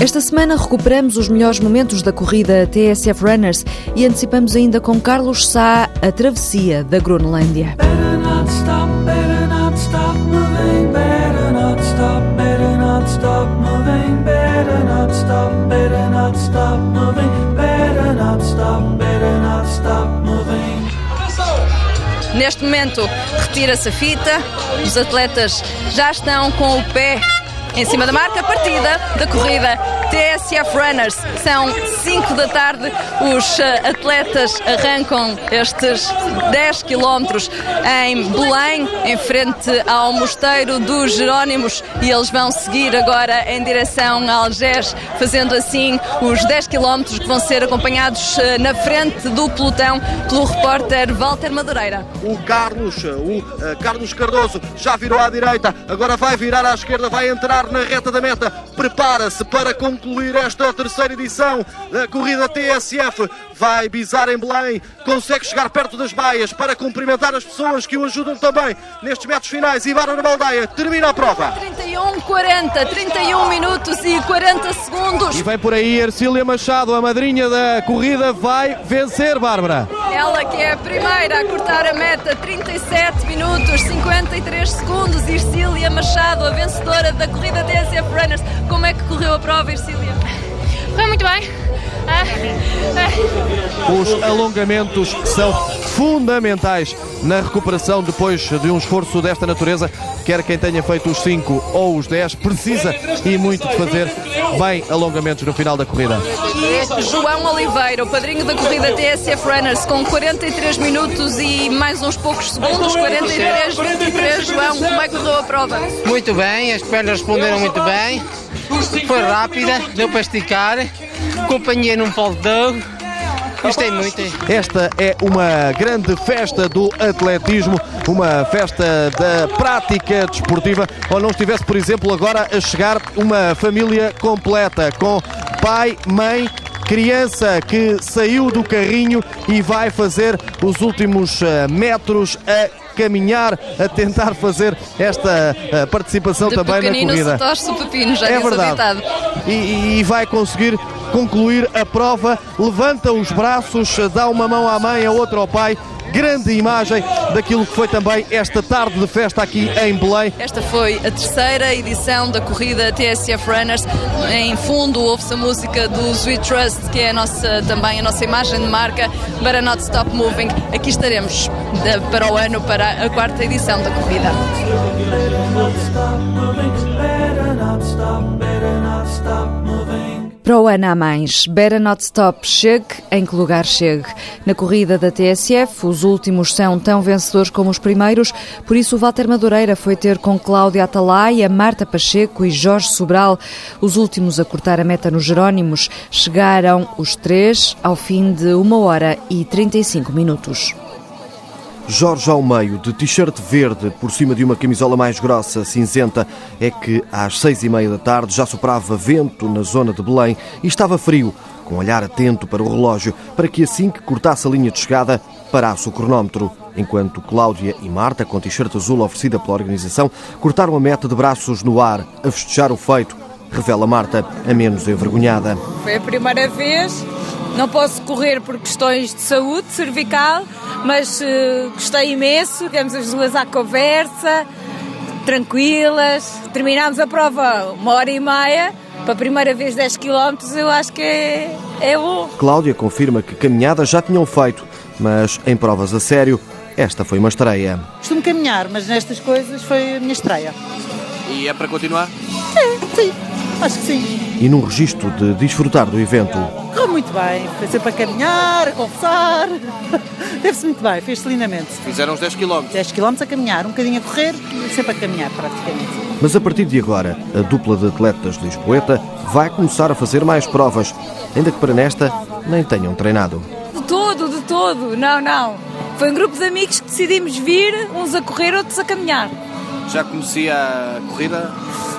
Esta semana recuperamos os melhores momentos da corrida TSF Runners e antecipamos ainda com Carlos Sá a travessia da Groenlândia. Neste momento, retira-se a fita, os atletas já estão com o pé em cima da marca, partida da corrida TSF Runners. São 5 da tarde, os eh, atletas arrancam estes 10 quilómetros em Belém, em frente ao Mosteiro dos Jerónimos, e eles vão seguir agora em direção a Algés, fazendo assim os 10 quilómetros que vão ser acompanhados eh, na frente do pelotão pelo repórter Walter Madureira. O Carlos, o uh, Carlos Cardoso já virou à direita, agora vai virar à esquerda, vai entrar na reta da meta, prepara-se para concluir esta terceira edição da corrida TSF. Vai bisar em Belém, consegue chegar perto das baias para cumprimentar as pessoas que o ajudam também nestes metros finais. E Bárbara Baldeia termina a prova. 31, 40, 31 minutos e 40 segundos. E vem por aí Ercília Machado, a madrinha da corrida, vai vencer, Bárbara. Ela que é a primeira a cortar a meta, 37 minutos, 53 segundos. Ercília Machado, a vencedora da corrida TSF Runners. Como é que correu a prova, Ercília? Foi muito bem. Os alongamentos são fundamentais na recuperação depois de um esforço desta natureza. Quer quem tenha feito os 5 ou os 10, precisa e muito de fazer bem alongamentos no final da corrida. João Oliveira, o padrinho da corrida TSF Runners, com 43 minutos e mais uns poucos segundos, 43, 23. João, como é que correu a prova? Muito bem, as pernas responderam muito bem. Foi rápida, deu para esticar. Companhia não faltou. Gostei muito. Esta é uma grande festa do atletismo, uma festa da prática desportiva, onde não estivesse, por exemplo, agora a chegar uma família completa, com pai, mãe, criança que saiu do carrinho e vai fazer os últimos eh, metros a caminhar a tentar fazer esta uh, participação de também na corrida. Se pepino, já é verdade. E, e, vai conseguir concluir a prova, levanta os braços, dá uma mão à mãe, a outra ao pai grande imagem daquilo que foi também esta tarde de festa aqui em Belém. Esta foi a terceira edição da corrida TSF Runners. Em fundo ouve-se a música do Sweet Trust, que é a nossa, também a nossa imagem de marca, Better Not Stop Moving. Aqui estaremos de, para o ano, para a quarta edição da corrida. Better not stop moving, better not stop, better not stop. Para o ano a mais, Better Not Stop chegue em que lugar chegue. Na corrida da TSF, os últimos são tão vencedores como os primeiros, por isso o Walter Madureira foi ter com Cláudia Atalaia, Marta Pacheco e Jorge Sobral. Os últimos a cortar a meta nos Jerónimos chegaram os três ao fim de uma hora e 35 minutos. Jorge ao meio, de t-shirt verde por cima de uma camisola mais grossa, cinzenta, é que às seis e meia da tarde já soprava vento na zona de Belém e estava frio, com olhar atento para o relógio, para que assim que cortasse a linha de chegada, parasse o cronómetro. Enquanto Cláudia e Marta, com t-shirt azul oferecida pela organização, cortaram a meta de braços no ar, a festejar o feito, revela Marta, a menos envergonhada. Foi a primeira vez, não posso correr por questões de saúde cervical, mas uh, gostei imenso, tivemos as duas à conversa, tranquilas, terminámos a prova uma hora e meia, para a primeira vez 10 km, eu acho que é, é bom. Cláudia confirma que caminhadas já tinham feito, mas em provas a sério, esta foi uma estreia. Costumo caminhar, mas nestas coisas foi a minha estreia. E é para continuar? Sim, sim, acho que sim. E num registro de desfrutar do evento, muito bem, foi sempre a caminhar, a conversar. Teve-se muito bem, fez-se lindamente. Fizeram uns 10 km. 10 km a caminhar, um bocadinho a correr, sempre a caminhar praticamente. Mas a partir de agora, a dupla de atletas lisboeta vai começar a fazer mais provas, ainda que para nesta nem tenham treinado. De todo, de todo, não, não. Foi um grupo de amigos que decidimos vir, uns a correr, outros a caminhar. Já conhecia a corrida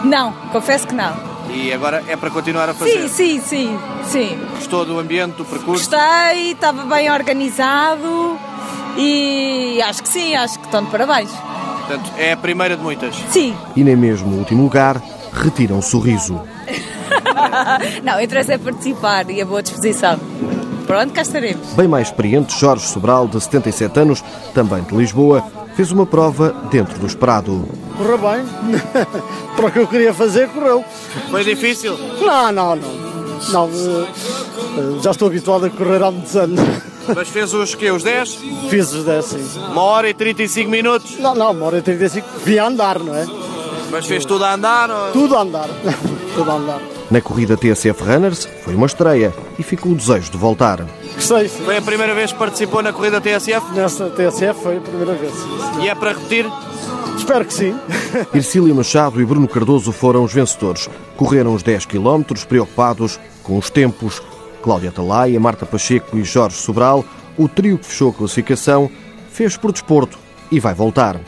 Não, confesso que não. E agora é para continuar a fazer. Sim, sim, sim, sim. Gostou do ambiente, do percurso? Gostei, estava bem organizado e acho que sim, acho que estão de parabéns. Portanto, é a primeira de muitas. Sim. E nem mesmo o último lugar retira um sorriso. Não, o interesse é participar e a boa disposição. Pronto, cá estaremos. Bem mais experiente, Jorge Sobral, de 77 anos, também de Lisboa, fez uma prova dentro do esperado. Correu bem. Para o que eu queria fazer, correu. Foi difícil? Não, não, não. Não, eh, já estou habituado a correr há muitos anos. Mas fez os quê? Os 10? Fiz os 10, sim. Uma hora e 35 minutos? Não, não, uma hora e 35. Vi a andar, não é? Mas fez tudo a andar? Ou... Tudo a andar. Tudo a andar. Na corrida TSF Runners foi uma estreia e ficou o desejo de voltar. Gostei. Foi a primeira vez que participou na corrida TSF? Nessa TSF foi a primeira vez. E é para repetir? Espero que sim. Ercília Machado e Bruno Cardoso foram os vencedores. Correram os 10 km preocupados com os tempos. Cláudia Talaia, Marta Pacheco e Jorge Sobral, o trio que fechou a classificação, fez por desporto e vai voltar.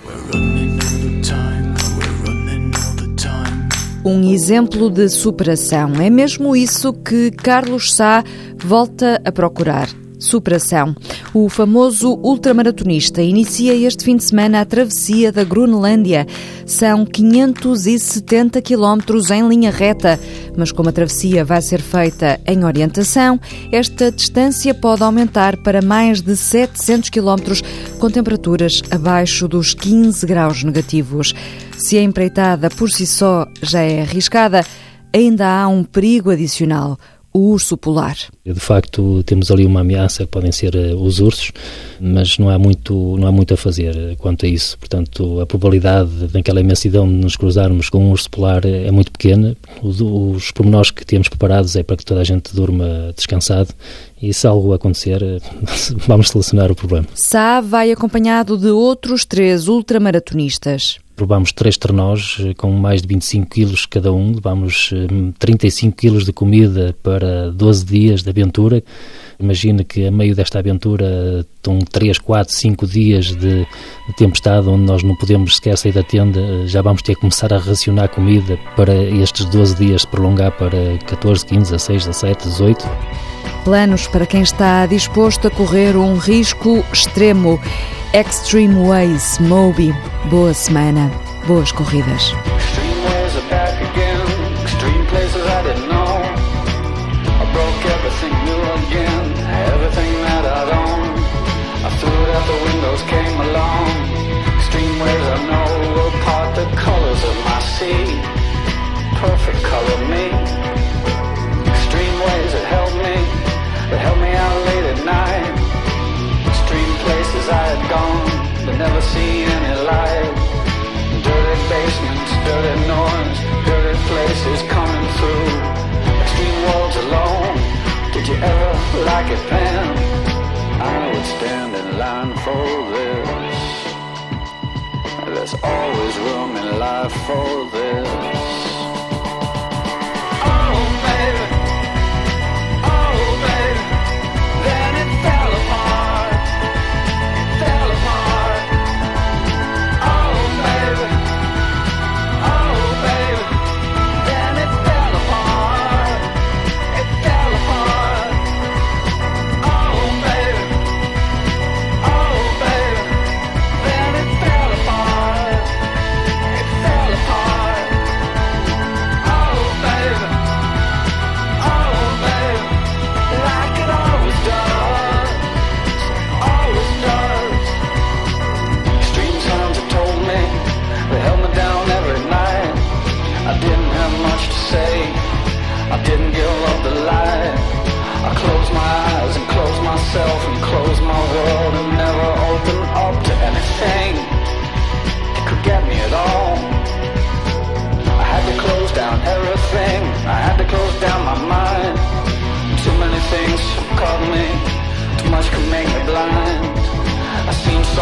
Um exemplo de superação. É mesmo isso que Carlos Sá volta a procurar. Superação. O famoso ultramaratonista inicia este fim de semana a travessia da Groenlândia. São 570 quilómetros em linha reta, mas como a travessia vai ser feita em orientação, esta distância pode aumentar para mais de 700 quilómetros com temperaturas abaixo dos 15 graus negativos. Se a empreitada por si só já é arriscada, ainda há um perigo adicional o urso polar. De facto, temos ali uma ameaça podem ser uh, os ursos, mas não há muito, não há muito a fazer quanto a isso. Portanto, a probabilidade daquela imensidão de nos cruzarmos com um urso polar é, é muito pequena. Os pormenores que temos preparados é para que toda a gente durma descansado e se algo acontecer, vamos solucionar o problema. Sá vai acompanhado de outros três ultramaratonistas. Levamos três trenós com mais de 25 quilos cada um, levamos 35 quilos de comida para 12 dias de aventura. Imagina que a meio desta aventura estão 3, 4, 5 dias de, de, tempestade onde nós não podemos sequer sair da tenda, já vamos ter que começar a racionar comida para estes 12 dias se prolongar para 14, 15, 16, 17, 18. Planos para quem está disposto a correr um risco extremo. Extreme Ways, Moby. Boa semana, boas corridas. Stand in line for this. There's always room in life for this.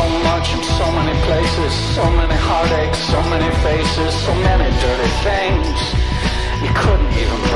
So much in so many places, so many heartaches, so many faces, so many dirty things. You couldn't even